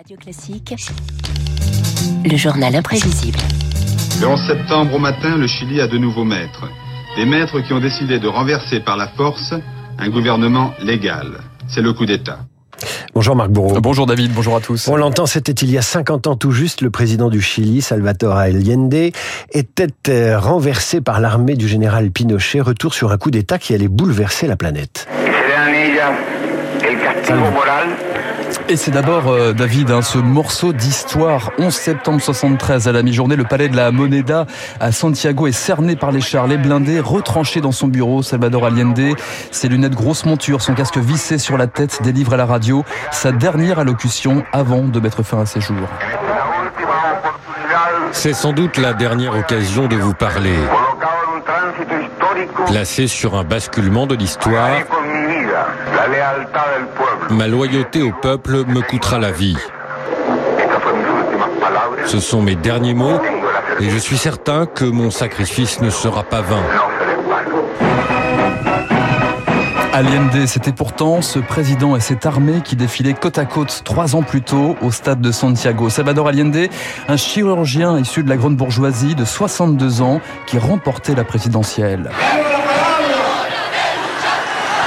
Radio Classique, le journal imprévisible. Le 11 septembre au matin, le Chili a de nouveaux maîtres. Des maîtres qui ont décidé de renverser par la force un gouvernement légal. C'est le coup d'État. Bonjour Marc Bourreau. Bonjour David, bonjour à tous. On l'entend, c'était il y a 50 ans tout juste, le président du Chili, Salvatore Allende, était euh, renversé par l'armée du général Pinochet, retour sur un coup d'État qui allait bouleverser la planète. Et c'est d'abord, euh, David, hein, ce morceau d'histoire. 11 septembre 73, à la mi-journée, le palais de la Moneda à Santiago est cerné par les chars, les blindés, retranchés dans son bureau. Salvador Allende, ses lunettes grosse monture, son casque vissé sur la tête, délivre à la radio sa dernière allocution avant de mettre fin à ses jours. C'est sans doute la dernière occasion de vous parler. Placé sur un basculement de l'histoire, ma loyauté au peuple me coûtera la vie. Ce sont mes derniers mots et je suis certain que mon sacrifice ne sera pas vain. Allende, c'était pourtant ce président et cette armée qui défilaient côte à côte trois ans plus tôt au stade de Santiago. Salvador Allende, un chirurgien issu de la grande bourgeoisie de 62 ans qui remportait la présidentielle.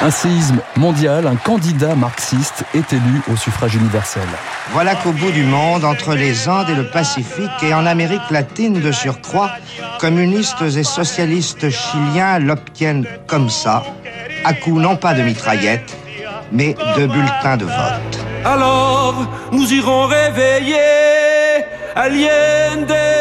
Un séisme mondial, un candidat marxiste est élu au suffrage universel. Voilà qu'au bout du monde, entre les Andes et le Pacifique, et en Amérique latine de surcroît, communistes et socialistes chiliens l'obtiennent comme ça, à coup non pas de mitraillettes, mais de bulletins de vote. Alors, nous irons réveiller Allende.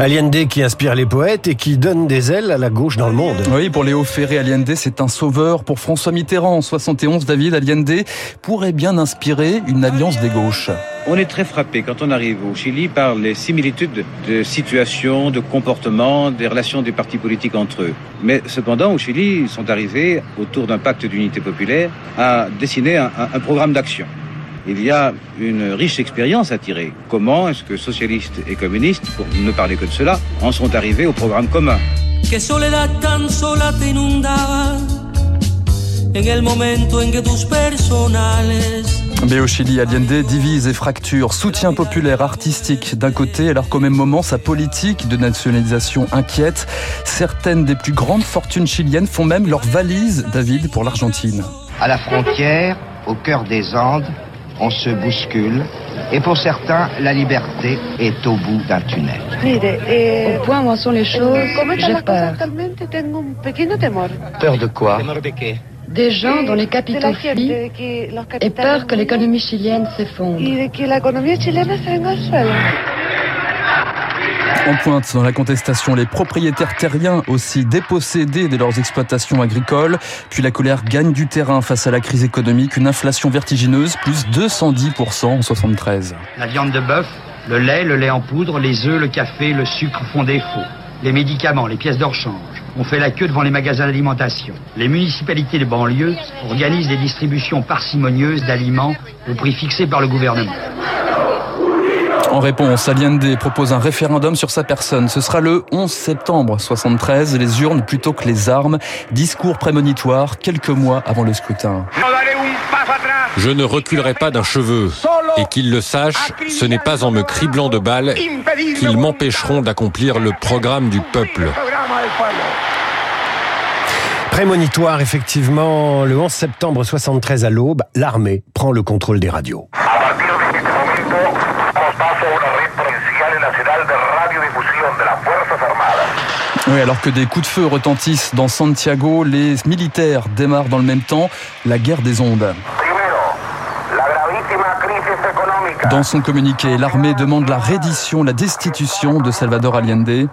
Allende qui inspire les poètes et qui donne des ailes à la gauche dans le monde. Oui, pour Léo Ferré, Allende, c'est un sauveur. Pour François Mitterrand, en 71, David Allende pourrait bien inspirer une alliance des gauches. On est très frappé quand on arrive au Chili par les similitudes de situation, de comportement, des relations des partis politiques entre eux. Mais cependant, au Chili, ils sont arrivés, autour d'un pacte d'unité populaire, à dessiner un, un programme d'action il y a une riche expérience à tirer. Comment est-ce que socialistes et communistes, pour ne parler que de cela, en sont arrivés au programme commun mais au Chili, Allende divise et fracture, soutien populaire, artistique d'un côté, alors qu'au même moment, sa politique de nationalisation inquiète. Certaines des plus grandes fortunes chiliennes font même leur valise, David, pour l'Argentine. À la frontière, au cœur des Andes, on se bouscule. Et pour certains, la liberté est au bout d'un tunnel. Au point où en sont les choses, j'ai peur. Peur de quoi? Des gens dont les capitaux fuient et peur que l'économie chilienne s'effondre. En pointe dans la contestation, les propriétaires terriens aussi dépossédés de leurs exploitations agricoles. Puis la colère gagne du terrain face à la crise économique, une inflation vertigineuse, plus 210% en 73. La viande de bœuf, le lait, le lait en poudre, les œufs, le café, le sucre font défaut. Les médicaments, les pièces d'or change. On fait la queue devant les magasins d'alimentation. Les municipalités de banlieue organisent des distributions parcimonieuses d'aliments au prix fixé par le gouvernement. En réponse, Allende propose un référendum sur sa personne. Ce sera le 11 septembre 73, les urnes plutôt que les armes. Discours prémonitoire quelques mois avant le scrutin. Je ne reculerai pas d'un cheveu. Et qu'ils le sachent, ce n'est pas en me criblant de balles qu'ils m'empêcheront d'accomplir le programme du peuple. Prémonitoire, effectivement, le 11 septembre 73 à l'aube, l'armée prend le contrôle des radios. Oui, alors que des coups de feu retentissent dans Santiago, les militaires démarrent dans le même temps la guerre des ondes. Dans son communiqué, l'armée demande la reddition, la destitution de Salvador Allende.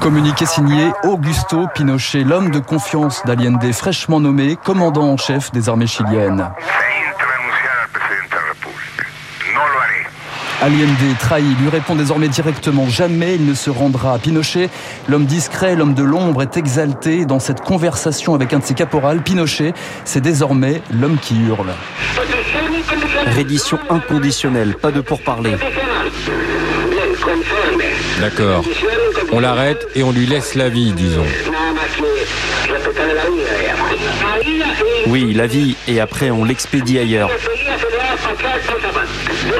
Communiqué signé Augusto Pinochet, l'homme de confiance d'Allende, fraîchement nommé commandant en chef des armées chiliennes. Allende trahi, lui répond désormais directement jamais il ne se rendra à Pinochet. L'homme discret, l'homme de l'ombre est exalté dans cette conversation avec un de ses caporals. Pinochet, c'est désormais l'homme qui hurle. Reddition inconditionnelle, pas de pourparler. D'accord. On l'arrête et on lui laisse la vie, disons. Oui, la vie, et après on l'expédie ailleurs.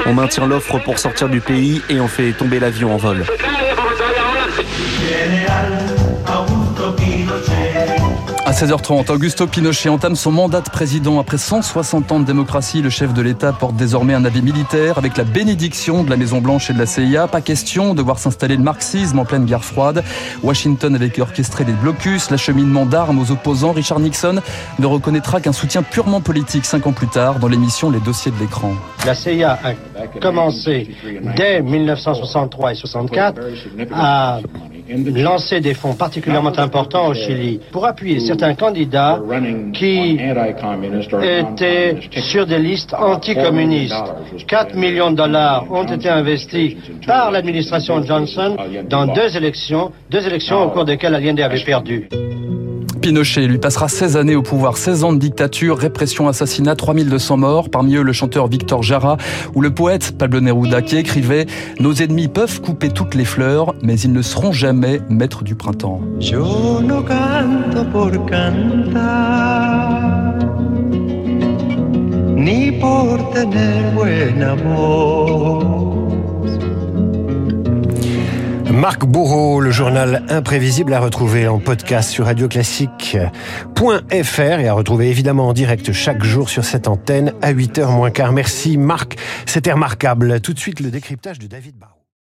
On maintient l'offre pour sortir du pays et on fait tomber l'avion en vol. 16h30, Augusto Pinochet entame son mandat de président. Après 160 ans de démocratie, le chef de l'État porte désormais un avis militaire avec la bénédiction de la Maison-Blanche et de la CIA. Pas question de voir s'installer le marxisme en pleine guerre froide. Washington avait orchestré les blocus, l'acheminement d'armes aux opposants. Richard Nixon ne reconnaîtra qu'un soutien purement politique cinq ans plus tard dans l'émission Les dossiers de l'écran. La CIA a commencé dès 1963 et 64 à lancer des fonds particulièrement importants au Chili pour appuyer certains candidats qui étaient sur des listes anticommunistes. 4 millions de dollars ont été investis par l'administration Johnson dans deux élections, deux élections au cours desquelles Allende avait perdu. Pinochet. Lui passera 16 années au pouvoir, 16 ans de dictature, répression, assassinat, 3200 morts, parmi eux le chanteur Victor Jara ou le poète Pablo Neruda qui écrivait « Nos ennemis peuvent couper toutes les fleurs, mais ils ne seront jamais maîtres du printemps ». Marc Bourreau, le journal imprévisible à retrouver en podcast sur radioclassique.fr et à retrouver évidemment en direct chaque jour sur cette antenne à 8h moins quart. Merci Marc, c'était remarquable. Tout de suite le décryptage de David Barrault.